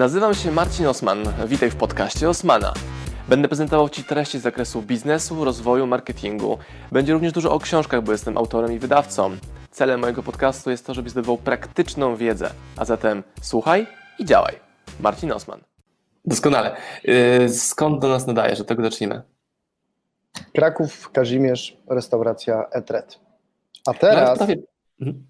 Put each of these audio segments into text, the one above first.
Nazywam się Marcin Osman. Witaj w podcaście Osmana. Będę prezentował Ci treści z zakresu biznesu, rozwoju, marketingu. Będzie również dużo o książkach, bo jestem autorem i wydawcą. Celem mojego podcastu jest to, żebyś zdobywał praktyczną wiedzę. A zatem słuchaj i działaj. Marcin Osman. Doskonale. Yy, skąd do nas nadajesz? Od tego zacznijmy. Kraków, Kazimierz, restauracja Etret. A teraz prawie... mhm.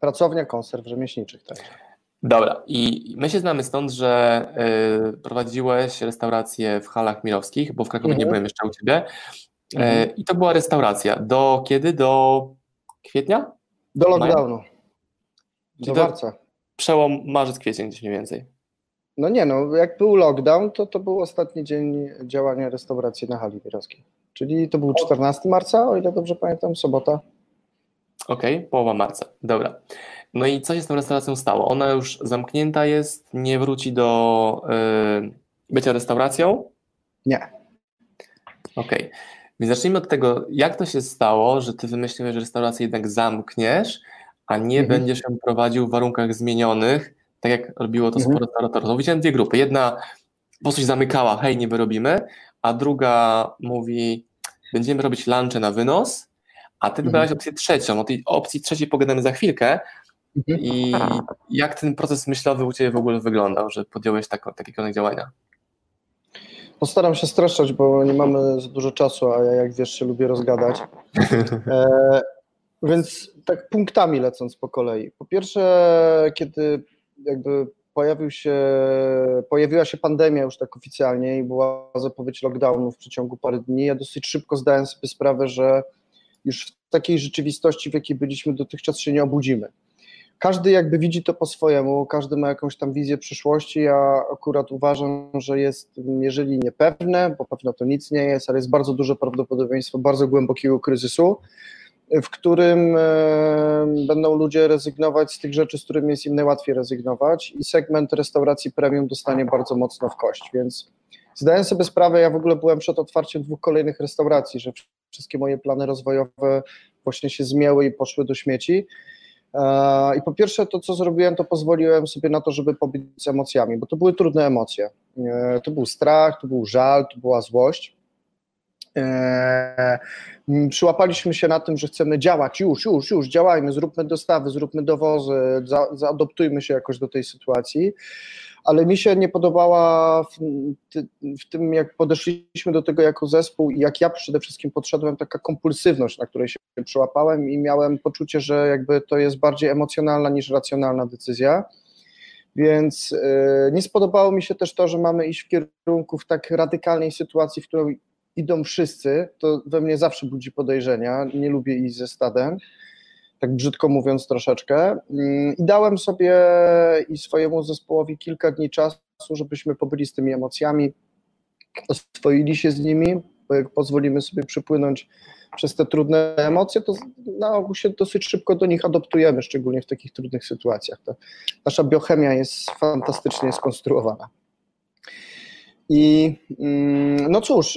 pracownia konserw rzemieślniczych. Tak. Dobra, i my się znamy stąd, że y, prowadziłeś restaurację w halach mirowskich, bo w Krakowie mhm. nie byłem jeszcze u ciebie. Y, mhm. I to była restauracja. Do kiedy? Do kwietnia? Do lockdownu. Do marca. Przełom marzec, kwiecień gdzieś mniej więcej. No nie, no jak był lockdown, to to był ostatni dzień działania restauracji na hali mirowskiej. Czyli to był 14 marca, o ile dobrze pamiętam, sobota. Okej, okay, połowa marca. Dobra. No i co się z tą restauracją stało? Ona już zamknięta jest, nie wróci do yy, bycia restauracją? Nie. Okej. Okay. Więc zacznijmy od tego, jak to się stało, że ty wymyśliłeś, że restaurację jednak zamkniesz, a nie mhm. będziesz ją prowadził w warunkach zmienionych, tak jak robiło to mhm. sporo restauratorów. No widziałem dwie grupy. Jedna po prostu się zamykała, hej, nie wyrobimy, a druga mówi, będziemy robić lunche na wynos, a ty wybrałeś mhm. opcję trzecią. O tej opcji trzeciej pogadamy za chwilkę, Mhm. I jak ten proces myślowy u Ciebie w ogóle wyglądał, że podjąłeś tak, taki kierunek działania? Postaram się streszczać, bo nie mamy za dużo czasu, a ja jak wiesz się lubię rozgadać. E, więc tak punktami lecąc po kolei. Po pierwsze, kiedy jakby pojawił się, pojawiła się pandemia już tak oficjalnie i była zapowiedź lockdownu w przeciągu parę dni, ja dosyć szybko zdałem sobie sprawę, że już w takiej rzeczywistości, w jakiej byliśmy dotychczas się nie obudzimy każdy jakby widzi to po swojemu, każdy ma jakąś tam wizję przyszłości. Ja akurat uważam, że jest, jeżeli niepewne, bo pewno to nic nie jest, ale jest bardzo duże prawdopodobieństwo bardzo głębokiego kryzysu, w którym e, będą ludzie rezygnować z tych rzeczy, z którymi jest im najłatwiej rezygnować, i segment restauracji premium dostanie bardzo mocno w kość. Więc zdaję sobie sprawę, ja w ogóle byłem przed otwarciem dwóch kolejnych restauracji, że wszystkie moje plany rozwojowe właśnie się zmiały i poszły do śmieci. E, I po pierwsze, to co zrobiłem, to pozwoliłem sobie na to, żeby pobić z emocjami, bo to były trudne emocje. E, to był strach, to był żal, to była złość. E, przyłapaliśmy się na tym, że chcemy działać już, już, już, działajmy, zróbmy dostawy, zróbmy dowozy, za, zaadoptujmy się jakoś do tej sytuacji ale mi się nie podobała w, w, tym, jak podeszliśmy do tego jako zespół i jak ja przede wszystkim podszedłem, taka kompulsywność, na której się przyłapałem i miałem poczucie, że jakby to jest bardziej emocjonalna niż racjonalna decyzja. Więc yy, nie spodobało mi się też to, że mamy iść w kierunku w tak radykalnej sytuacji, w którą idą wszyscy. To we mnie zawsze budzi podejrzenia. Nie lubię iść ze stadem tak brzydko mówiąc troszeczkę. Mm, I dałem sobie i swojemu zespołowi kilka dni czasu, żebyśmy pobyli z tymi emocjami, oswoili się z nimi, bo jak pozwolimy sobie przypłynąć przez te trudne emocje, to na ogół się dosyć szybko do nich adoptujemy, szczególnie w takich trudnych sytuacjach. Nasza biochemia jest fantastycznie skonstruowana. I mm, no cóż,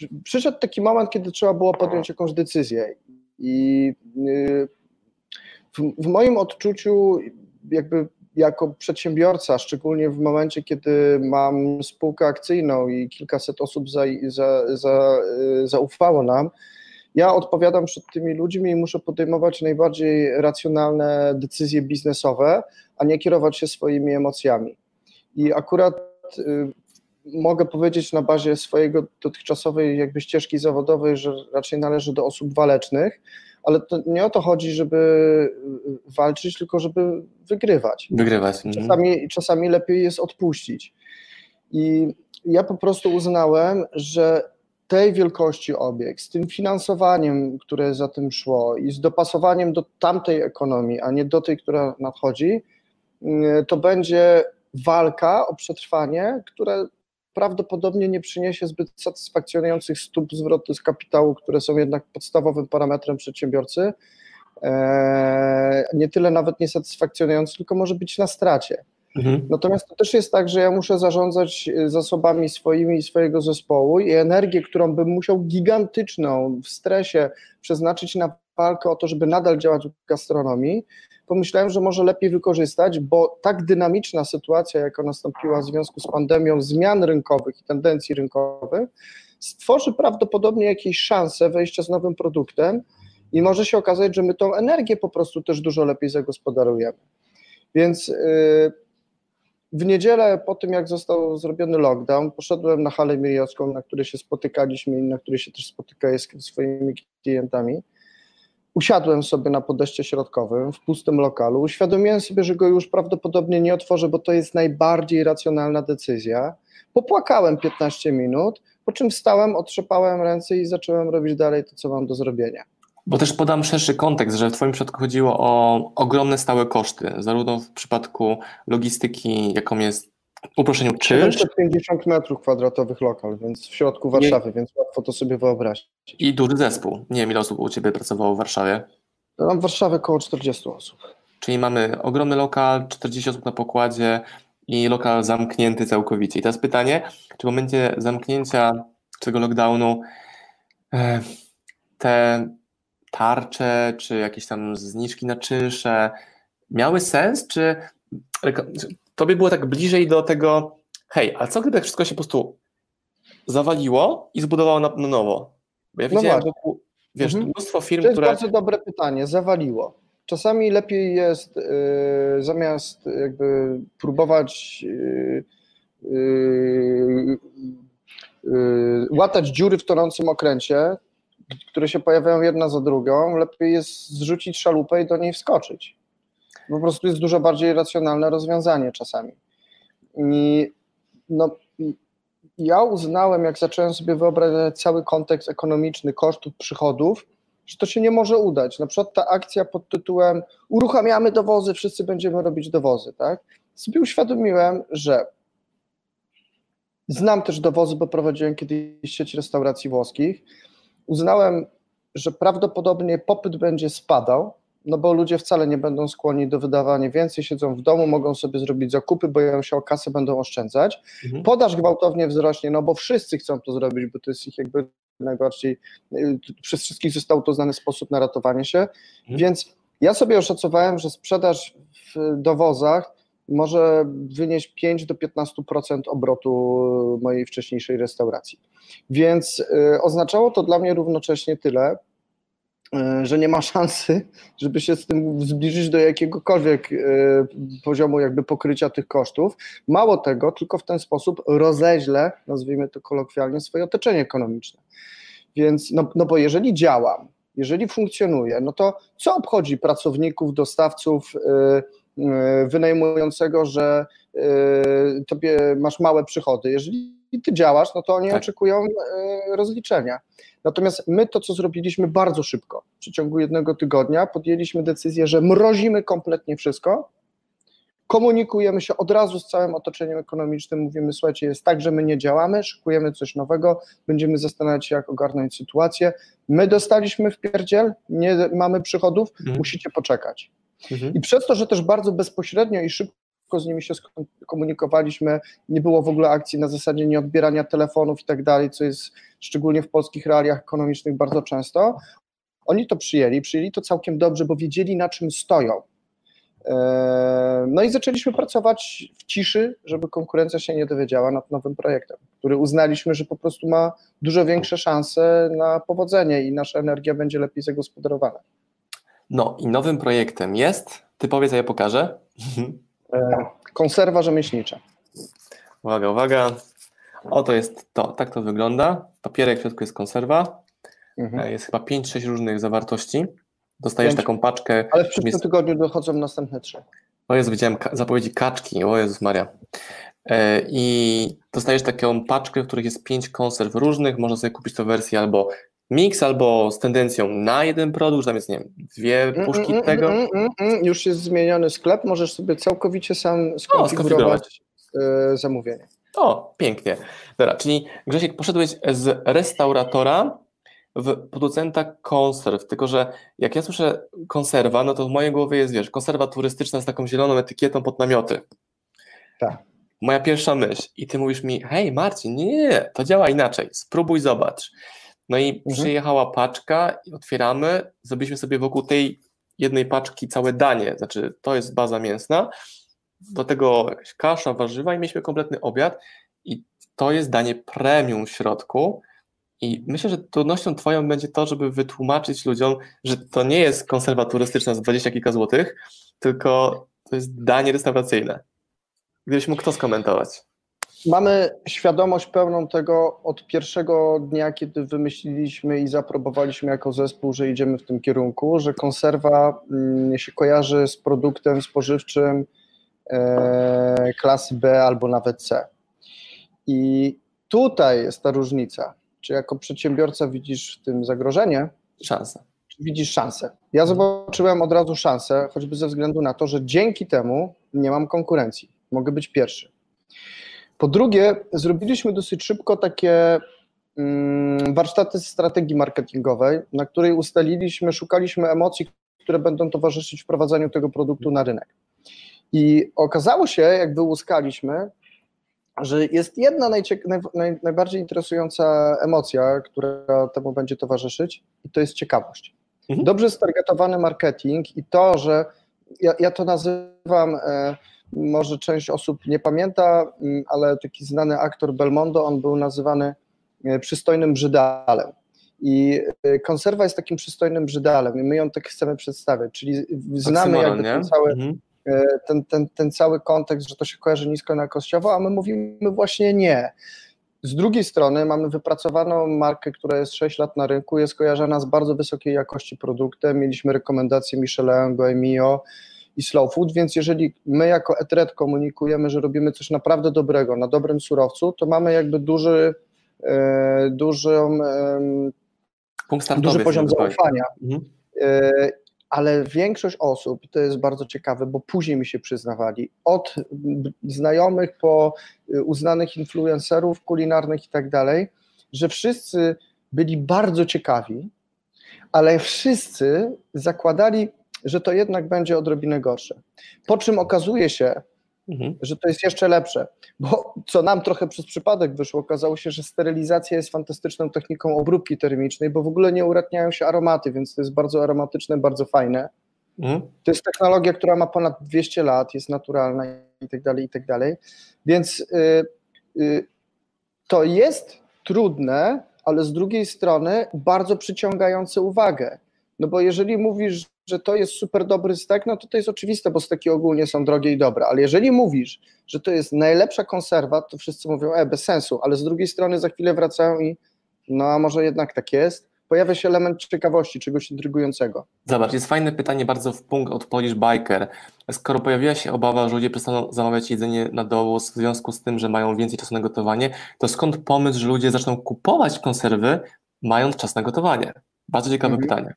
yy, przyszedł taki moment, kiedy trzeba było podjąć jakąś decyzję. I y, w, w moim odczuciu, jakby jako przedsiębiorca, szczególnie w momencie, kiedy mam spółkę akcyjną i kilkaset osób za, za, za, y, zaufało nam, ja odpowiadam przed tymi ludźmi i muszę podejmować najbardziej racjonalne decyzje biznesowe, a nie kierować się swoimi emocjami. I akurat y, mogę powiedzieć na bazie swojego dotychczasowej jakby ścieżki zawodowej, że raczej należy do osób walecznych, ale to nie o to chodzi, żeby walczyć, tylko żeby wygrywać. Wygrywać. Mhm. Czasami, czasami lepiej jest odpuścić. I ja po prostu uznałem, że tej wielkości obiekt, z tym finansowaniem, które za tym szło i z dopasowaniem do tamtej ekonomii, a nie do tej, która nadchodzi, to będzie walka o przetrwanie, które prawdopodobnie nie przyniesie zbyt satysfakcjonujących stóp zwrotu z kapitału, które są jednak podstawowym parametrem przedsiębiorcy. Eee, nie tyle nawet niesatysfakcjonujący, tylko może być na stracie. Mhm. Natomiast to też jest tak, że ja muszę zarządzać zasobami swoimi i swojego zespołu i energię, którą bym musiał gigantyczną w stresie przeznaczyć na walkę o to, żeby nadal działać w gastronomii, pomyślałem, że może lepiej wykorzystać, bo tak dynamiczna sytuacja, jaka nastąpiła w związku z pandemią, zmian rynkowych i tendencji rynkowych, stworzy prawdopodobnie jakieś szanse wejścia z nowym produktem i może się okazać, że my tą energię po prostu też dużo lepiej zagospodarujemy. Więc yy, w niedzielę po tym, jak został zrobiony lockdown, poszedłem na halę Miriowską, na której się spotykaliśmy i na której się też spotykaję z swoimi klientami. Usiadłem sobie na podejście środkowym w pustym lokalu. Uświadomiłem sobie, że go już prawdopodobnie nie otworzę, bo to jest najbardziej racjonalna decyzja. Popłakałem 15 minut, po czym wstałem, otrzepałem ręce i zacząłem robić dalej to, co mam do zrobienia. Bo też podam szerszy kontekst, że w Twoim przypadku chodziło o ogromne stałe koszty, zarówno w przypadku logistyki, jaką jest uproszczeniu czynsz. 750 metrów kwadratowych lokal, więc w środku Warszawy, Nie. więc łatwo to sobie wyobrazić. I duży zespół. Nie wiem, ile osób u Ciebie pracowało w Warszawie? mam w Warszawie około 40 osób. Czyli mamy ogromny lokal, 40 osób na pokładzie i lokal zamknięty całkowicie. I teraz pytanie, czy w momencie zamknięcia tego lockdownu e, te tarcze, czy jakieś tam zniżki na czynsze miały sens, czy tobie było tak bliżej do tego, hej, a co gdyby wszystko się po prostu zawaliło i zbudowało na, na nowo? Bo ja no widziałem wokół, wiesz, mhm. mnóstwo firm, które... To jest które... bardzo dobre pytanie, zawaliło. Czasami lepiej jest yy, zamiast jakby próbować yy, yy, łatać dziury w tonącym okręcie, które się pojawiają jedna za drugą, lepiej jest zrzucić szalupę i do niej wskoczyć. Po prostu jest dużo bardziej racjonalne rozwiązanie czasami. I no, ja uznałem, jak zacząłem sobie wyobrażać cały kontekst ekonomiczny kosztów, przychodów, że to się nie może udać. Na przykład ta akcja pod tytułem uruchamiamy dowozy, wszyscy będziemy robić dowozy, tak? Sobie uświadomiłem, że znam też dowozy, bo prowadziłem kiedyś sieć restauracji włoskich, uznałem, że prawdopodobnie popyt będzie spadał, no bo ludzie wcale nie będą skłonni do wydawania więcej, siedzą w domu, mogą sobie zrobić zakupy, boją się o kasę, będą oszczędzać. Mhm. Podaż gwałtownie wzrośnie, no bo wszyscy chcą to zrobić, bo to jest ich jakby najbardziej, y, przez wszystkich został to znany sposób na ratowanie się, mhm. więc ja sobie oszacowałem, że sprzedaż w dowozach może wynieść 5 do 15% obrotu mojej wcześniejszej restauracji. Więc y, oznaczało to dla mnie równocześnie tyle, y, że nie ma szansy, żeby się z tym zbliżyć do jakiegokolwiek y, poziomu jakby pokrycia tych kosztów. Mało tego, tylko w ten sposób rozeźlę, nazwijmy to kolokwialnie, swoje otoczenie ekonomiczne. Więc, no, no bo jeżeli działam, jeżeli funkcjonuje, no to co obchodzi pracowników, dostawców, E, wynajmującego, że e, tobie masz małe przychody. Jeżeli ty działasz, no to oni tak. oczekują e, rozliczenia. Natomiast my to, co zrobiliśmy bardzo szybko, w przeciągu jednego tygodnia, podjęliśmy decyzję, że mrozimy kompletnie wszystko, komunikujemy się od razu z całym otoczeniem ekonomicznym, mówimy, słuchajcie, jest tak, że my nie działamy, szykujemy coś nowego, będziemy zastanawiać się, jak ogarnąć sytuację. My dostaliśmy w pierdziel, nie mamy przychodów, mhm. musicie poczekać. Mhm. I przez to, że też bardzo bezpośrednio i szybko z nimi się komunikowaliśmy, nie było w ogóle akcji na zasadzie nieodbierania telefonów i tak dalej, co jest szczególnie w polskich realiach ekonomicznych bardzo często. Oni to przyjęli, przyjęli to całkiem dobrze, bo wiedzieli na czym stoją. E, no i zaczęliśmy pracować w ciszy, żeby konkurencja się nie dowiedziała nad nowym projektem, który uznaliśmy, że po prostu ma dużo większe szanse na powodzenie i nasza energia będzie lepiej zagospodarowana. No i nowym projektem jest, ty powiedz, a ja pokażę. E, konserwa rzemieślnicza. Uwaga, uwaga. Oto jest to, tak to wygląda. Papierek w środku jest konserwa. Mhm. E, jest chyba 5-6 różnych zawartości. Dostajesz Pięć. taką paczkę. Ale w przyszłym jest... tygodniu dochodzą następne trzy. O Jezu, widziałem zapowiedzi kaczki, o Jezus Maria. E, I dostajesz taką paczkę, w której jest pięć konserw różnych. Można sobie kupić tę wersję albo mix albo z tendencją na jeden produkt, tam jest, nie wiem, dwie mm, puszki mm, tego. Mm, mm, mm, już jest zmieniony sklep, możesz sobie całkowicie sam skonfigurować o, zamówienie. O, pięknie. Dobra, czyli Grzesiek, poszedłeś z restauratora w producenta konserw, tylko że jak ja słyszę konserwa, no to w mojej głowie jest, wiesz, konserwa turystyczna z taką zieloną etykietą pod namioty. Tak. Moja pierwsza myśl. I ty mówisz mi, hej Marcin, nie, nie, to działa inaczej, spróbuj, zobacz. No i mhm. przyjechała paczka, otwieramy, zrobiliśmy sobie wokół tej jednej paczki całe danie, znaczy to jest baza mięsna, do tego jakaś kasza, warzywa i mieliśmy kompletny obiad i to jest danie premium w środku i myślę, że trudnością twoją będzie to, żeby wytłumaczyć ludziom, że to nie jest konserwa turystyczna z 20 kilka złotych, tylko to jest danie restauracyjne. Gdybyś mógł to skomentować. Mamy świadomość pełną tego od pierwszego dnia, kiedy wymyśliliśmy i zaprobowaliśmy jako zespół, że idziemy w tym kierunku, że konserwa mm, się kojarzy z produktem spożywczym e, klasy B albo nawet C. I tutaj jest ta różnica. Czy jako przedsiębiorca widzisz w tym zagrożenie? Szansę. Widzisz szansę? Ja zobaczyłem od razu szansę, choćby ze względu na to, że dzięki temu nie mam konkurencji. Mogę być pierwszy. Po drugie, zrobiliśmy dosyć szybko takie mm, warsztaty strategii marketingowej, na której ustaliliśmy, szukaliśmy emocji, które będą towarzyszyć wprowadzaniu tego produktu na rynek. I okazało się, jak wyłuskaliśmy, że jest jedna najciek- naj, naj, najbardziej interesująca emocja, która temu będzie towarzyszyć, i to jest ciekawość. Mhm. Dobrze stargetowany marketing i to, że ja, ja to nazywam, e, może część osób nie pamięta, mm, ale taki znany aktor Belmondo, on był nazywany e, przystojnym brzydalem. I e, konserwa jest takim przystojnym brzydalem i my ją tak chcemy przedstawiać, czyli znamy jakby ten cały, mhm. E, ten, ten, ten cały kontekst, że to się kojarzy nisko jakościowo, a my mówimy właśnie nie. Z drugiej strony mamy wypracowaną markę, która jest 6 lat na rynku, jest kojarzona z bardzo wysokiej jakości produktem. Mieliśmy rekomendacje Michelin, Goemio i Slow Food, więc jeżeli my jako Etred komunikujemy, że robimy coś naprawdę dobrego na dobrym surowcu, to mamy jakby duży, e, dużą, duży poziom zaufania. Mhm. E, ale większość osób, to jest bardzo ciekawe, bo później mi się przyznawali, od znajomych po y, uznanych influencerów kulinarnych i tak dalej, że wszyscy byli bardzo ciekawi, ale wszyscy zakładali, że to jednak będzie odrobinę gorsze. Po czym okazuje się, mhm. że to jest jeszcze lepsze, bo co nam trochę przez przypadek wyszło, okazało się, że sterylizacja jest fantastyczną techniką obróbki termicznej, bo w ogóle nie uratniają się aromaty, więc to jest bardzo aromatyczne, bardzo fajne. Mhm. To jest technologia, która ma ponad 200 lat, jest naturalna i tak dalej, i tak dalej. Więc y, y, to jest trudne, ale z drugiej strony bardzo przyciągające uwagę. No bo jeżeli mówisz, że to jest super dobry stek, no to to jest oczywiste, bo steki ogólnie są drogie i dobre, ale jeżeli mówisz, że to jest najlepsza konserwa, to wszyscy mówią, e, bez sensu, ale z drugiej strony za chwilę wracają i no a może jednak tak jest, pojawia się element ciekawości, czegoś intrygującego. Zobacz, jest fajne pytanie bardzo w punkt od Polish Biker. Skoro pojawiła się obawa, że ludzie przestaną zamawiać jedzenie na dowóz w związku z tym, że mają więcej czasu na gotowanie, to skąd pomysł, że ludzie zaczną kupować konserwy, mając czas na gotowanie? Bardzo ciekawe mhm. pytanie.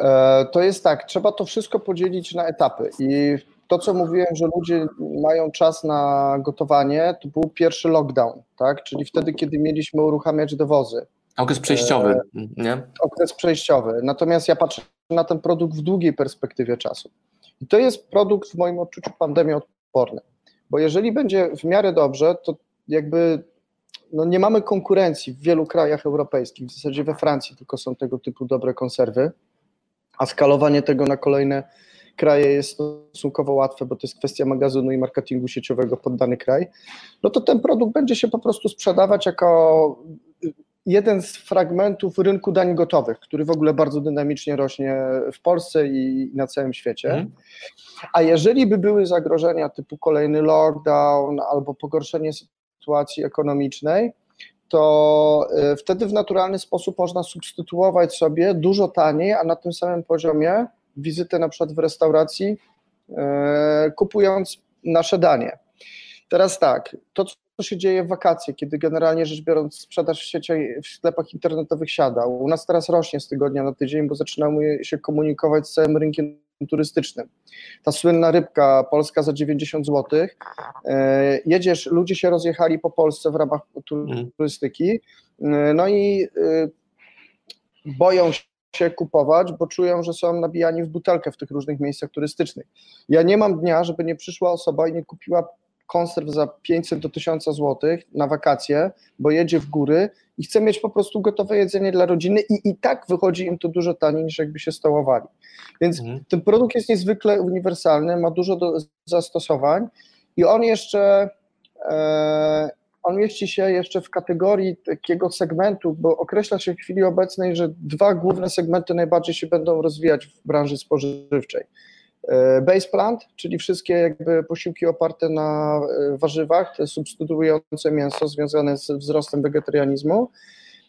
E, to jest tak, trzeba to wszystko podzielić na etapy i to, co mówiłem, że ludzie mają czas na gotowanie, to był pierwszy lockdown, tak? czyli wtedy, kiedy mieliśmy uruchamiać dowozy. Okres przejściowy, e, nie? Okres przejściowy. Natomiast ja patrzę na ten produkt w długiej perspektywie czasu. I to jest produkt w moim odczuciu pandemii odporny, bo jeżeli będzie w miarę dobrze, to jakby no nie mamy konkurencji w wielu krajach europejskich, w zasadzie we Francji tylko są tego typu dobre konserwy a skalowanie tego na kolejne kraje jest stosunkowo łatwe, bo to jest kwestia magazynu i marketingu sieciowego pod dany kraj, no to ten produkt będzie się po prostu sprzedawać jako jeden z fragmentów rynku dań gotowych, który w ogóle bardzo dynamicznie rośnie w Polsce i na całym świecie. Mm. A jeżeli by były zagrożenia typu kolejny lockdown albo pogorszenie sytuacji ekonomicznej, to e, wtedy w naturalny sposób można substytuować sobie dużo taniej, a na tym samym poziomie wizytę na przykład w restauracji, e, kupując nasze danie. Teraz tak, to co się dzieje w wakacje, kiedy generalnie rzecz biorąc sprzedaż w sieci, w sklepach internetowych siada. U nas teraz rośnie z tygodnia na tydzień, bo zaczynamy się komunikować z całym rynkiem turystycznym. Ta słynna rybka polska za 90 zł. E, jedziesz, ludzie się rozjechali po Polsce w ramach mhm. turystyki, e, no i e, boją się kupować, bo czują, że są nabijani w butelkę w tych różnych miejscach turystycznych. Ja nie mam dnia, żeby nie przyszła osoba i nie kupiła konserw za 500 do 1000 zł na wakacje, bo jedzie w góry i chce mieć po prostu gotowe jedzenie dla rodziny i i tak wychodzi im to dużo taniej niż jakby się stołowali. Więc mhm. ten produkt jest niezwykle uniwersalny, ma dużo do zastosowań i on jeszcze e, on mieści się jeszcze w kategorii takiego segmentu, bo określa się w chwili obecnej, że dwa główne segmenty najbardziej się będą rozwijać w branży spożywczej. E, base plant, czyli wszystkie jakby posiłki oparte na e, warzywach, te substytuujące mięso związane z wzrostem wegetarianizmu.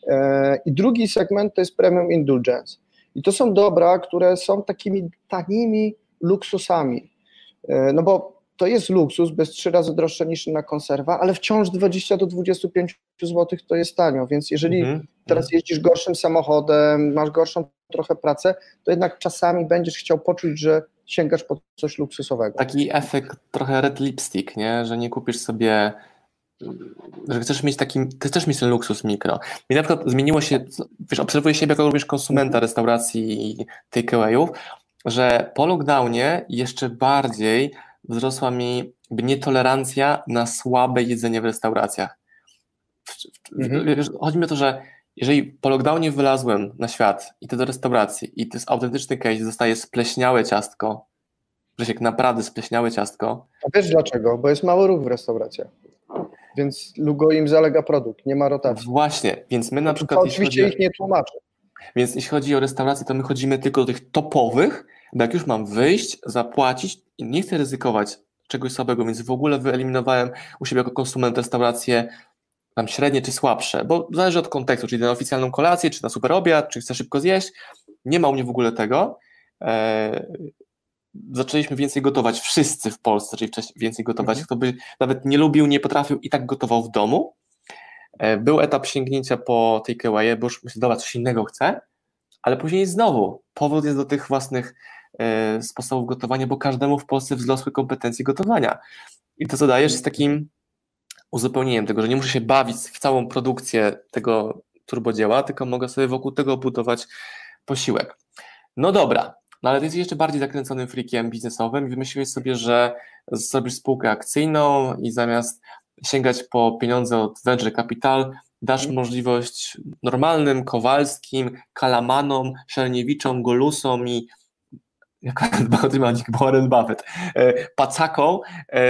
E, I drugi segment to jest premium indulgence. I to są dobra, które są takimi tanimi luksusami. No bo to jest luksus, bez trzy razy droższe niż na konserwa, ale wciąż 20 do 25 zł to jest tanio, więc jeżeli mhm. teraz jeździsz gorszym samochodem, masz gorszą trochę pracę, to jednak czasami będziesz chciał poczuć, że sięgasz po coś luksusowego. Taki efekt trochę red lipstick, nie? że nie kupisz sobie że chcesz mieć taki, ty chcesz mieć ten luksus mikro. I na przykład zmieniło się, wiesz, obserwuję siebie jako również konsumenta restauracji i takeawayów, że po lockdownie jeszcze bardziej wzrosła mi nietolerancja na słabe jedzenie w restauracjach. Mhm. Chodzi mi o to, że jeżeli po lockdownie wylazłem na świat i to do restauracji i to jest autentyczny case, dostaję spleśniałe ciastko, się naprawdę spleśniałe ciastko. A wiesz dlaczego? Bo jest mały ruch w restauracjach. Więc długo im zalega produkt, nie ma rotacji. Właśnie, więc my na przykład. To oczywiście chodzi, ich nie tłumaczy. Więc jeśli chodzi o restauracje, to my chodzimy tylko do tych topowych, bo jak już mam wyjść, zapłacić i nie chcę ryzykować czegoś słabego, więc w ogóle wyeliminowałem u siebie jako konsument restauracje tam średnie czy słabsze, bo zależy od kontekstu, czyli na oficjalną kolację, czy na super obiad, czy chcę szybko zjeść. Nie ma u mnie w ogóle tego. Eee, zaczęliśmy więcej gotować, wszyscy w Polsce, czyli wcześniej więcej gotować. Mhm. Kto by nawet nie lubił, nie potrafił i tak gotował w domu. Eee, był etap sięgnięcia po takeaway, bo już myślę, dobra, coś innego chcę, ale później znowu powód jest do tych własnych e, sposobów gotowania, bo każdemu w Polsce wzrosły kompetencje gotowania. I to, co dajesz, jest takim uzupełnieniem tego, że nie muszę się bawić w całą produkcję tego turbodzieła, tylko mogę sobie wokół tego budować posiłek. No dobra, no ale ty jesteś jeszcze bardziej zakręconym freakiem biznesowym i wymyśliłeś sobie, że zrobisz spółkę akcyjną i zamiast sięgać po pieniądze od Venture Capital, dasz mhm. możliwość normalnym, Kowalskim, Kalamanom, Szerniewiczom, Golusom i ma Warren Buffett, e, pacaką e,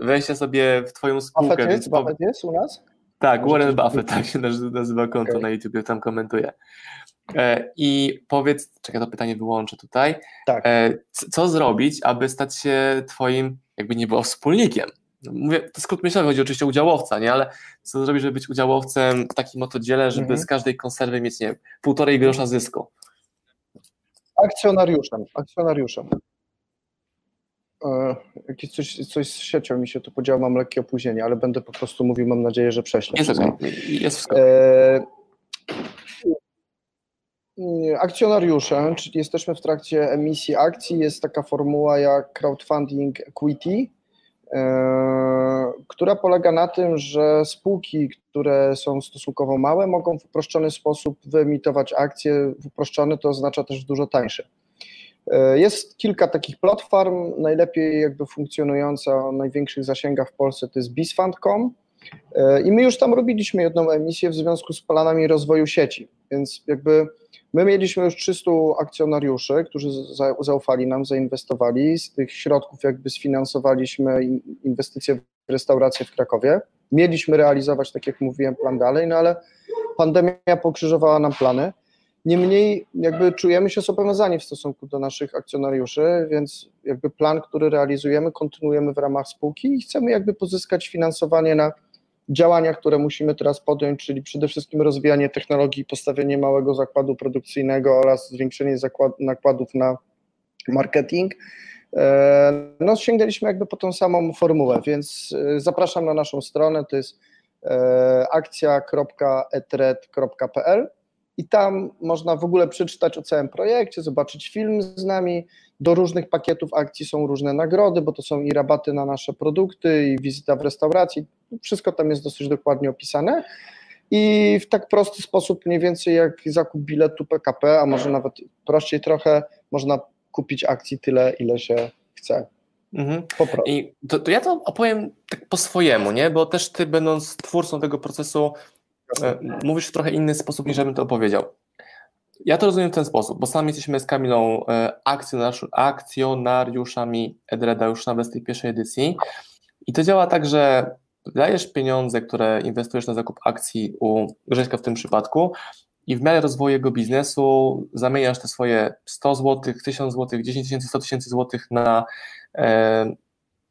wejścia sobie w twoją spółkę. Buffett jest, Buffett jest u nas? Tak, Może Warren Buffett, tak się nazywa konto okay. na YouTube, tam komentuje. E, I powiedz, czekaj, to pytanie wyłączę tutaj. Tak. Co zrobić, aby stać się twoim, jakby nie było wspólnikiem? Mówię, to skrót myślowy, chodzi oczywiście o udziałowca, nie? Ale co zrobić, żeby być udziałowcem w takim oto dziele, żeby mhm. z każdej konserwy mieć, nie wiem, półtorej grosza zysku? Akcjonariuszem, akcjonariuszem. E, jakieś coś, coś z siecią mi się tu podziało, mam lekkie opóźnienie, ale będę po prostu mówił, mam nadzieję, że prześlę. Jest, jest. E, akcjonariusze, czyli jesteśmy w trakcie emisji akcji, jest taka formuła jak crowdfunding equity, która polega na tym, że spółki, które są stosunkowo małe, mogą w uproszczony sposób wyemitować akcje. W uproszczony to oznacza też dużo tańsze. E, jest kilka takich platform, najlepiej jakby funkcjonująca o największych zasięgach w Polsce to jest bizfund.com e, i my już tam robiliśmy jedną emisję w związku z planami rozwoju sieci, więc jakby My mieliśmy już 300 akcjonariuszy, którzy zaufali nam, zainwestowali. Z tych środków jakby sfinansowaliśmy inwestycje w restaurację w Krakowie. Mieliśmy realizować, tak jak mówiłem, plan dalej, no ale pandemia pokrzyżowała nam plany. Niemniej jakby czujemy się zobowiązani w stosunku do naszych akcjonariuszy, więc jakby plan, który realizujemy, kontynuujemy w ramach spółki i chcemy jakby pozyskać finansowanie na działania, które musimy teraz podjąć, czyli przede wszystkim rozwijanie technologii, postawienie małego zakładu produkcyjnego oraz zwiększenie nakładów na marketing. E, no, sięgnęliśmy jakby po tą samą formułę, więc e, zapraszam na naszą stronę, to jest e, akcja.etred.pl i tam można w ogóle przeczytać o całym projekcie, zobaczyć film z nami. Do różnych pakietów akcji są różne nagrody, bo to są i rabaty na nasze produkty, i wizyta w restauracji. Wszystko tam jest dosyć dokładnie opisane. I w tak prosty sposób, mniej więcej jak zakup biletu PKP, a może nawet prościej trochę, można kupić akcji tyle, ile się chce. Mhm. I to, to, ja to opowiem tak po swojemu, nie? Bo też ty, będąc twórcą tego procesu, e, mówisz w trochę inny sposób, niż żebym to opowiedział. Ja to rozumiem w ten sposób, bo sami jesteśmy z Kamilą e, akcjonariuszami Edreda już nawet z tej pierwszej edycji i to działa tak, że dajesz pieniądze, które inwestujesz na zakup akcji u Grześka w tym przypadku i w miarę rozwoju jego biznesu zamieniasz te swoje 100 zł, 1000 zł, 10 tysięcy, 100 tysięcy złotych na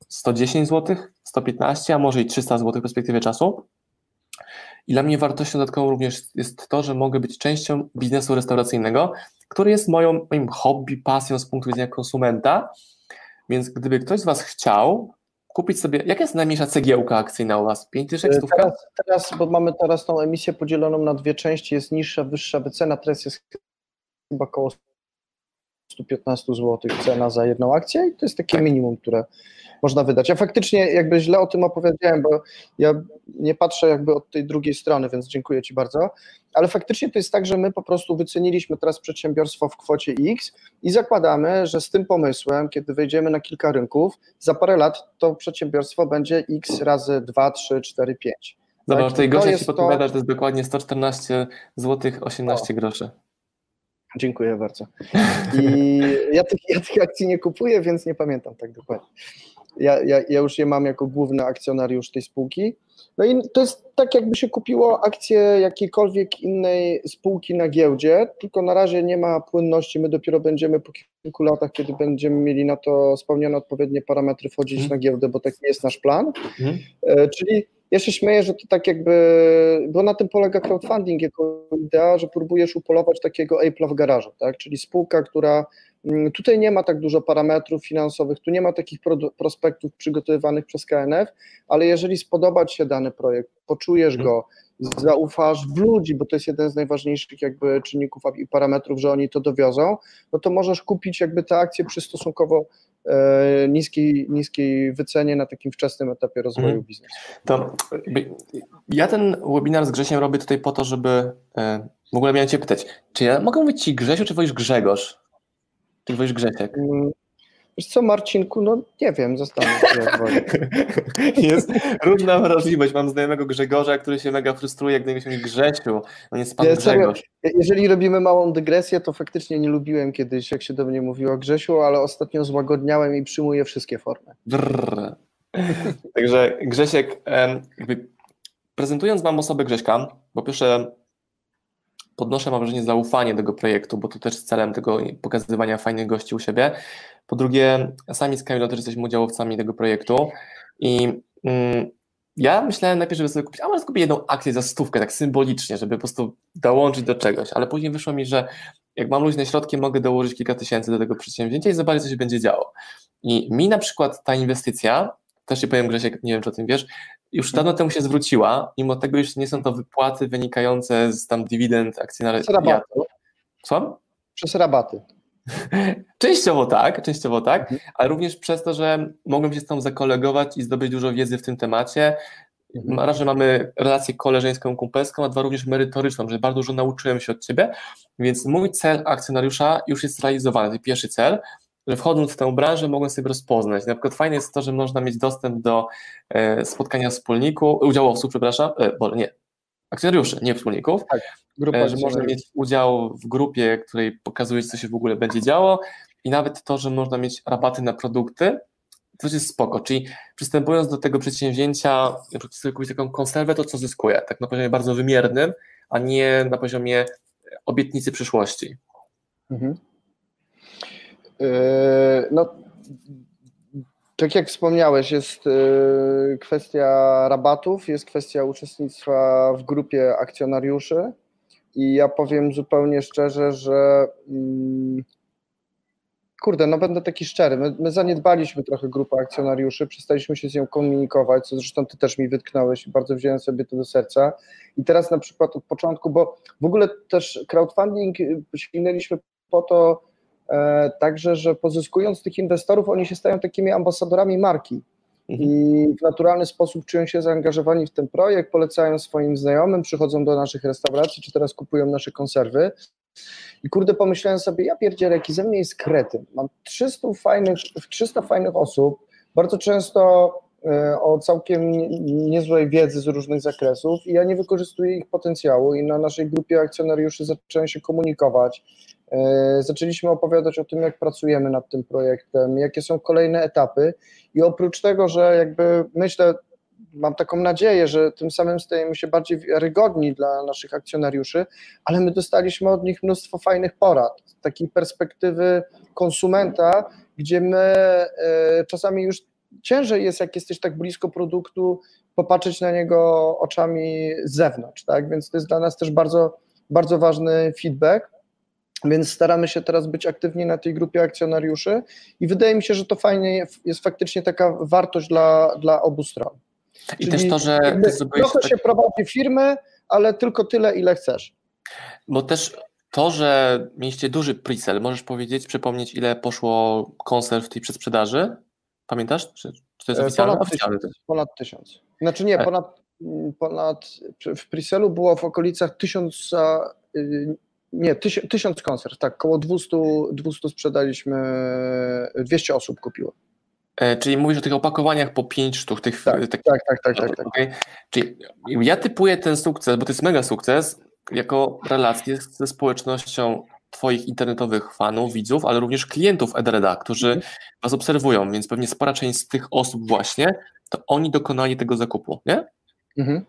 110 zł, 115, a może i 300 zł w perspektywie czasu. I dla mnie wartością dodatkową również jest to, że mogę być częścią biznesu restauracyjnego, który jest moją, moim hobby, pasją z punktu widzenia konsumenta. Więc gdyby ktoś z Was chciał kupić sobie, jaka jest najmniejsza cegiełka akcyjna u Was? 5 tysięcy, e? Teraz, teraz, bo mamy teraz tą emisję podzieloną na dwie części, jest niższa, wyższa wycena, teraz jest chyba około 115 zł cena za jedną akcję i to jest takie tak. minimum, które można wydać. Ja faktycznie jakby źle o tym opowiedziałem, bo ja nie patrzę jakby od tej drugiej strony, więc dziękuję Ci bardzo, ale faktycznie to jest tak, że my po prostu wyceniliśmy teraz przedsiębiorstwo w kwocie X i zakładamy, że z tym pomysłem, kiedy wejdziemy na kilka rynków, za parę lat to przedsiębiorstwo będzie X razy 2, 3, 4, 5. Zobacz, tak? tutaj Gosia Ci podpowiada, to... że to jest dokładnie 114 zł 18 o. groszy. Dziękuję bardzo. I ja tych, ja tych akcji nie kupuję, więc nie pamiętam tak dokładnie. Ja, ja, ja już je mam jako główny akcjonariusz tej spółki. No i to jest tak, jakby się kupiło akcję jakiejkolwiek innej spółki na giełdzie, tylko na razie nie ma płynności. My dopiero będziemy po kilku latach, kiedy będziemy mieli na to spełnione odpowiednie parametry, wchodzić mm. na giełdę, bo taki jest nasz plan. Mm. Czyli ja się śmieję, że to tak jakby, bo na tym polega crowdfunding jako idea, że próbujesz upolować takiego Apple'a w garażu, tak? czyli spółka, która tutaj nie ma tak dużo parametrów finansowych, tu nie ma takich prospektów przygotowywanych przez KNF, ale jeżeli spodoba Ci się dany projekt, poczujesz mhm. go, zaufasz w ludzi, bo to jest jeden z najważniejszych jakby czynników i parametrów, że oni to dowiozą, no to możesz kupić jakby te akcje przy stosunkowo E, niskiej, niskiej wycenie na takim wczesnym etapie rozwoju hmm. biznesu. To ja ten webinar z Grzesiem robię tutaj po to, żeby e, w ogóle miałem Cię pytać, czy ja mogę mówić Ci Grzesiu, czy wolisz Grzegorz? Czy wolisz Grzesiek? Hmm. Wiesz co, Marcinku, no nie wiem, zastanów się jak woli. Jest różna wrażliwość. Mam znajomego Grzegorza, który się mega frustruje, się mówi Grzesiu, no jest pan ja, Grzegorz. jeżeli robimy małą dygresję, to faktycznie nie lubiłem kiedyś, jak się do mnie mówiło Grzesiu, ale ostatnio złagodniałem i przyjmuję wszystkie formy. Brrr. Także Grzesiek, jakby prezentując Wam osobę Grześka, bo pierwsze podnoszę, mam wrażenie, zaufanie tego projektu, bo to też celem tego pokazywania fajnych gości u siebie. Po drugie, sami z Kamilą też jesteśmy udziałowcami tego projektu i mm, ja myślałem najpierw, żeby sobie kupić, a może kupić jedną akcję za stówkę, tak symbolicznie, żeby po prostu dołączyć do czegoś, ale później wyszło mi, że jak mam luźne środki, mogę dołożyć kilka tysięcy do tego przedsięwzięcia i zobaczyć, co się będzie działo. I mi na przykład ta inwestycja, też ci powiem Grzesiek, nie wiem, czy o tym wiesz, już dawno temu się zwróciła, mimo tego już nie są to wypłaty wynikające z tam dywidend akcjonariatu. Co? Przez rabaty. Częściowo tak, częściowo tak, mhm. ale również przez to, że mogłem się z tą zakolegować i zdobyć dużo wiedzy w tym temacie. Mhm. Raz, że mamy relację koleżeńską, kumpelską, a dwa również merytoryczną, że bardzo dużo nauczyłem się od Ciebie, więc mój cel akcjonariusza już jest zrealizowany, ten pierwszy cel, że wchodząc w tę branżę mogłem sobie rozpoznać. Na przykład fajne jest to, że można mieć dostęp do e, spotkania wspólników, udziałowców, przepraszam, e, bo nie, akcjonariuszy, nie wspólników, tak, e, że można mieć udział w grupie, której pokazuje, co się w ogóle będzie działo i nawet to, że można mieć rabaty na produkty, to jest spoko, czyli przystępując do tego przedsięwzięcia, sobie kupić taką konserwę, to co zyskuję, tak na poziomie bardzo wymiernym, a nie na poziomie obietnicy przyszłości. Mhm. Yy, no, tak jak wspomniałeś, jest yy, kwestia rabatów, jest kwestia uczestnictwa w grupie akcjonariuszy i ja powiem zupełnie szczerze, że mm, kurde, no będę taki szczery, my, my, zaniedbaliśmy trochę grupę akcjonariuszy, przestaliśmy się z nią komunikować, co zresztą ty też mi wytknąłeś i bardzo wziąłem sobie to do serca. I teraz na przykład od początku, bo w ogóle też crowdfunding sięgnęliśmy po to, także, że pozyskując tych inwestorów, oni się stają takimi ambasadorami marki mhm. i w naturalny sposób czują się zaangażowani w ten projekt, polecają swoim znajomym, przychodzą do naszych restauracji, czy teraz kupują nasze konserwy. I kurde, pomyślałem sobie, ja pierdzielę, jaki ze mnie jest kretyn. Mam 300 fajnych, 300 fajnych osób, bardzo często o całkiem niezłej wiedzy z różnych zakresów i ja nie wykorzystuję ich potencjału i na naszej grupie akcjonariuszy zacząłem się komunikować, E, zaczęliśmy opowiadać o tym, jak pracujemy nad tym projektem, jakie są kolejne etapy i oprócz tego, że jakby myślę, mam taką nadzieję, że tym samym stajemy się bardziej wiarygodni dla naszych akcjonariuszy, ale my dostaliśmy od nich mnóstwo fajnych porad, takiej perspektywy konsumenta, gdzie my e, czasami już ciężej jest, jak jesteś tak blisko produktu, popatrzeć na niego oczami z zewnątrz, tak? Więc to jest dla nas też bardzo, bardzo ważny feedback. Więc staramy się teraz być aktywni na tej grupie akcjonariuszy i wydaje mi się, że to fajnie jest faktycznie taka wartość dla, dla obu stron. I Czyli też to, że trochę tak... się prowadzi firmy, ale tylko tyle, ile chcesz. Bo też to, że mieliście duży presell, możesz powiedzieć, przypomnieć, ile poszło konserw w tej przedsprzedaży? Pamiętasz? Czy, czy to jest e, oficjalne? Ponad tysiąc, ponad tysiąc. Znaczy nie, e. ponad, ponad w presellu było w okolicach tysiąca y, nie, tysiąc, tysiąc koncert, tak, około 200, 200 sprzedaliśmy, 200 osób kupiło. E, czyli mówisz o tych opakowaniach po 5 sztuk. Tych, tak, tak, tak, tak, tak, tak, tak. Okay. Czyli ja typuję ten sukces, bo to jest mega sukces, jako relację ze społecznością Twoich internetowych fanów, widzów, ale również klientów Edreda, którzy mm. Was obserwują, więc pewnie spora część z tych osób właśnie, to oni dokonali tego zakupu, nie? Mhm.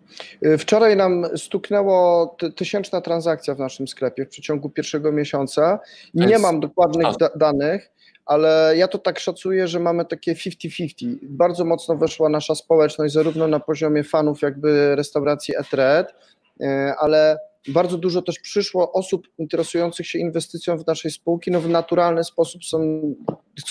Y, wczoraj nam stuknęło tysięczna transakcja w naszym sklepie w przeciągu pierwszego miesiąca. Nie mam dokładnych da danych, ale ja to tak szacuję, że mamy takie 50-50. Bardzo mocno weszła nasza społeczność, zarówno na poziomie fanów jakby restauracji Etred, y, ale bardzo dużo też przyszło osób interesujących się inwestycją w naszej spółki, no w naturalny sposób są,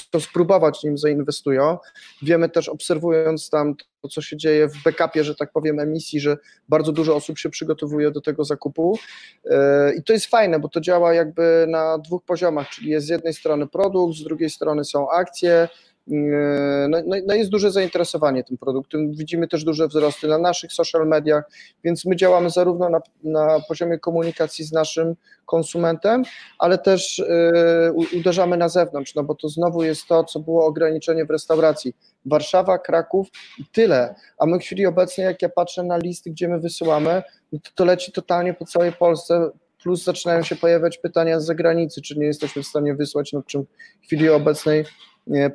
chcą spróbować, nim zainwestują. Wiemy też, obserwując tam to, co się dzieje w backupie, że tak powiem, emisji, że bardzo dużo osób się przygotowuje do tego zakupu. E, i to jest fajne, bo to działa jakby na dwóch poziomach, czyli jest z jednej strony produkt, z drugiej strony są akcje, no, no, no, jest duże zainteresowanie tym produktem. Widzimy też duże wzrosty na naszych social mediach, więc my działamy zarówno na, na poziomie komunikacji z naszym konsumentem, ale też yy, uderzamy na zewnątrz, no bo to znowu jest to, co było ograniczenie w restauracji. Warszawa, Kraków i tyle. A my w chwili obecnej, jak ja patrzę na listy, gdzie my wysyłamy, no to, to leci totalnie po całej Polsce. Plus zaczynają się pojawiać pytania z zagranicy, czy nie jesteśmy w stanie wysłać, nad czym w chwili obecnej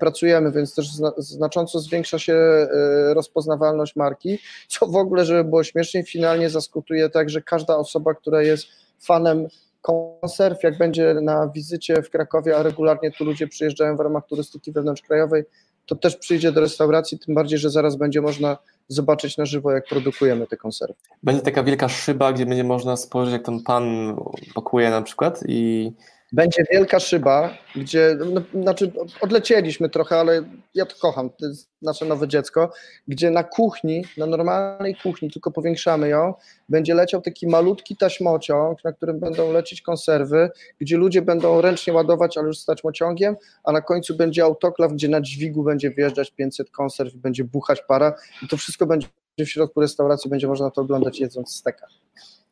pracujemy, więc też znacząco zwiększa się e, rozpoznawalność marki, co w ogóle, żeby było śmiesznie, finalnie zaskutuje tak, że każda osoba, która jest fanem konserw, jak będzie na wizycie w Krakowie, a regularnie tu ludzie przyjeżdżają w ramach turystyki wewnątrzkrajowej, to też przyjdzie do restauracji, tym bardziej, że zaraz będzie można zobaczyć na żywo, jak produkujemy te konserwy. Będzie taka wielka szyba, gdzie będzie można spojrzeć, jak ten pan pakuje na przykład i będzie wielka szyba, gdzie, no, znaczy odlecieliśmy trochę, ale ja to kocham, to jest nasze nowe dziecko, gdzie na kuchni, na normalnej kuchni, tylko powiększamy ją, będzie leciał taki malutki taśmociąg, na którym będą lecieć konserwy, gdzie ludzie będą ręcznie ładować, ale już z taśmociągiem, a na końcu będzie autoklaw, gdzie na dźwigu będzie wjeżdżać 500 konserw, będzie buchać para i to wszystko będzie w środku restauracji, będzie można to oglądać jedząc steka.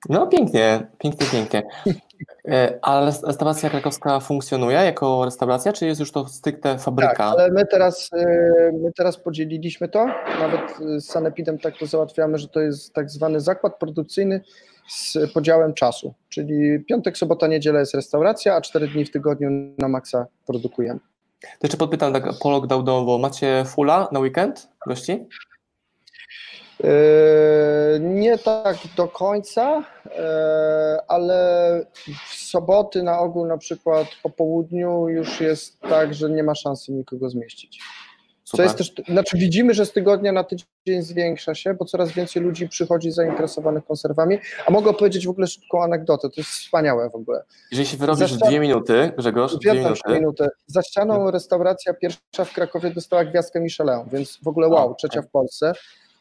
No pięknie, pięknie, pięknie. Ale restauracja krakowska funkcjonuje jako restauracja, czy jest już to stricte fabryka? Tak, ale my teraz, e, my teraz podzieliliśmy to, nawet z Sanepidem tak to załatwiamy, że to jest tak zwany zakład produkcyjny z podziałem czasu, czyli piątek, sobota, niedziela jest restauracja, a cztery dni w tygodniu na maksa produkujemy. To jeszcze podpytam tak po lockdownowo, macie fulla na weekend gości? Yy, nie tak do końca, yy, ale w soboty na ogół, na przykład po południu, już jest tak, że nie ma szansy nikogo zmieścić. Co jest też, znaczy widzimy, że z tygodnia na tydzień zwiększa się, bo coraz więcej ludzi przychodzi zainteresowanych konserwami. A mogę opowiedzieć w ogóle szybką anegdotę, to jest wspaniałe w ogóle. Jeżeli się wyrobisz ścian... dwie minuty, Grzegorz, dwie minuty. Minutę. Za ścianą restauracja pierwsza w Krakowie dostała gwiazdkę Michelin, więc w ogóle wow, trzecia w Polsce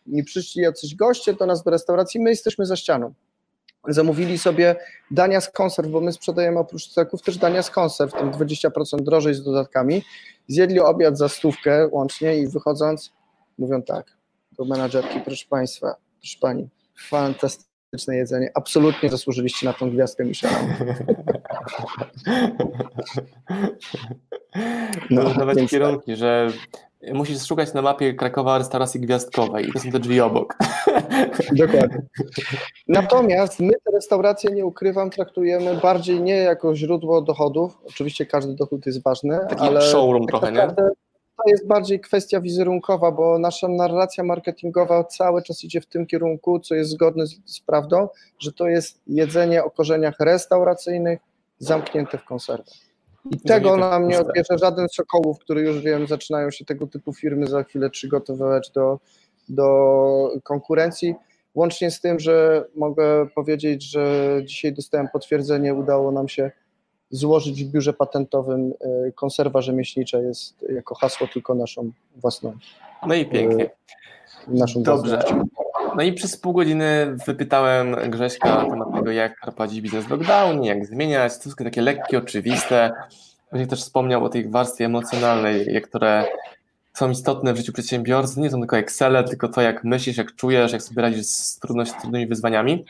i przyszli jacyś goście do nas do restauracji, my jesteśmy za ścianą. Zamówili sobie dania z konserw, bo my sprzedajemy oprócz steków też dania z konserw, tam 20% drożej z dodatkami. Zjedli obiad za stówkę łącznie i wychodząc mówią tak do menadżerki, proszę Państwa, proszę Pani, fantastyczne jedzenie, absolutnie zasłużyliście na tą gwiazdkę Michelin. No, nawet więc... kierunki, że musisz szukać na mapie Krakowa restauracji gwiazdkowej i to są te drzwi obok. Dokładnie. Natomiast my te restauracje, nie ukrywam, traktujemy bardziej nie jako źródło dochodów, oczywiście każdy dochód jest ważny, Taki ale showroom tak trochę, nie? To jest bardziej kwestia wizerunkowa, bo nasza narracja marketingowa cały czas idzie w tym kierunku, co jest zgodne z, z prawdą, że to jest jedzenie o korzeniach restauracyjnych zamknięte w konserwę. I tego nam nie odbierze żaden Sokołów, który już wiem, zaczynają się tego typu firmy za chwilę przygotowywać do, do konkurencji. Łącznie z tym, że mogę powiedzieć, że dzisiaj dostałem potwierdzenie, udało nam się złożyć w biurze patentowym y, konserwa rzemieślnicza jest jako hasło tylko naszą własną. No i pięknie. Y, naszą Dobrze. No i przez pół godziny wypytałem Grześka na temat tego, jak prowadzić biznes w lockdownie, jak zmieniać, to takie lekkie, oczywiste. Właśnie też wspomniał o tej warstwie emocjonalnej, które są istotne w życiu przedsiębiorcy. Nie są tylko Excele, tylko to, jak myślisz, jak czujesz, jak sobie radzisz z trudnościami, trudnymi wyzwaniami.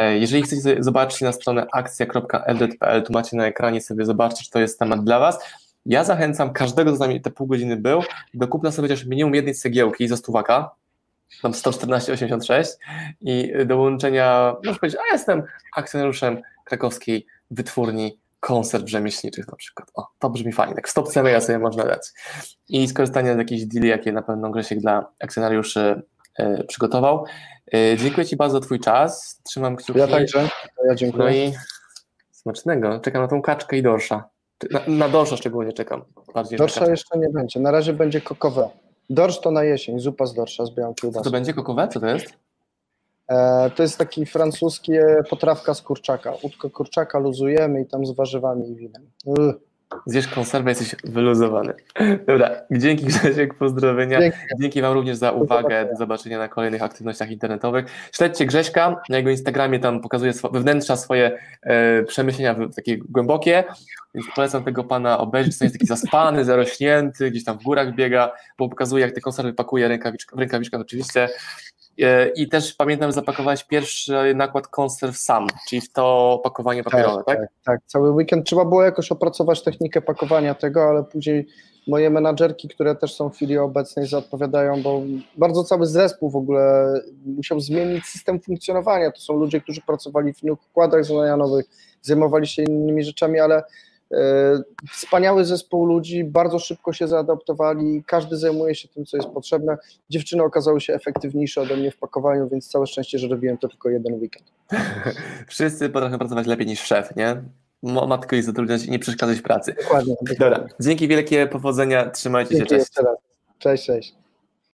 E, jeżeli chcecie zobaczyć na stronę akcja.lz.pl, tu macie na ekranie sobie zobaczyć, czy to jest temat dla Was. Ja zachęcam każdego, kto z nami te pół godziny był, do kupna sobie chociaż minimum jednej cegiełki za stuwaka, tam 114,86 i dołączenia, można powiedzieć, a jestem akcjonariuszem krakowskiej wytwórni konserw rzemieślniczych na przykład. O, to brzmi fajnie, tak stop cenę ja sobie można dać. I skorzystanie z jakichś deali, jakie na pewno Grzesiek dla akcjonariuszy e, przygotował. E, dziękuję Ci bardzo za Twój czas, trzymam kciuki. Ja także, ja dziękuję. No i smacznego, czekam na tą kaczkę i dorsza. Na, na dorsza szczególnie czekam. Bardziej dorsza jeszcze nie będzie, na razie będzie kokowe. Dorsz to na jesień, zupa z dorsza z białą kiełbasą. Co to będzie kokowe? Co to jest? E, to jest taki francuskie potrawka z kurczaka. Łódkę kurczaka luzujemy i tam z warzywami i winem. Ugh. Zjesz konserwę, jesteś wyluzowany. Dobra, dzięki Grzesiek, pozdrowienia. Dzięki. dzięki Wam również za uwagę, do zobaczenia na kolejnych aktywnościach internetowych. Śledźcie Grześka, na jego Instagramie tam pokazuje sw wewnętrza swoje e, przemyślenia takie głębokie, więc polecam tego pana obejrzeć, jest taki zaspany, zarośnięty, gdzieś tam w górach biega, bo pokazuje jak te konserwy pakuje rękawiczka, w rękawiczkach oczywiście, I też pamiętam, zapakowałeś pierwszy nakład konserw sam, czyli w to opakowanie papierowe, tak, tak? Tak, tak, cały weekend trzeba było jakoś opracować technikę pakowania tego, ale później moje menadżerki, które też są w chwili obecnej, zaodpowiadają, bo bardzo cały zespół w ogóle musiał zmienić system funkcjonowania. To są ludzie, którzy pracowali w układach zadanianowych, zajmowali się innymi rzeczami, ale E, wspaniały zespół ludzi, bardzo szybko się zaadaptowali, każdy zajmuje się tym, co jest potrzebne. Dziewczyny okazały się efektywniejsze ode mnie w pakowaniu, więc całe szczęście, że robiłem to tylko jeden weekend. Wszyscy potrafią pracować lepiej niż szef, nie? Ma tylko ich zatrudniać i nie przeszkadzać w pracy. Dokładnie. Dobra, dzięki wielkie, powodzenia, trzymajcie Dzięki się, cześć. Jeszcze raz. Cześć, cześć.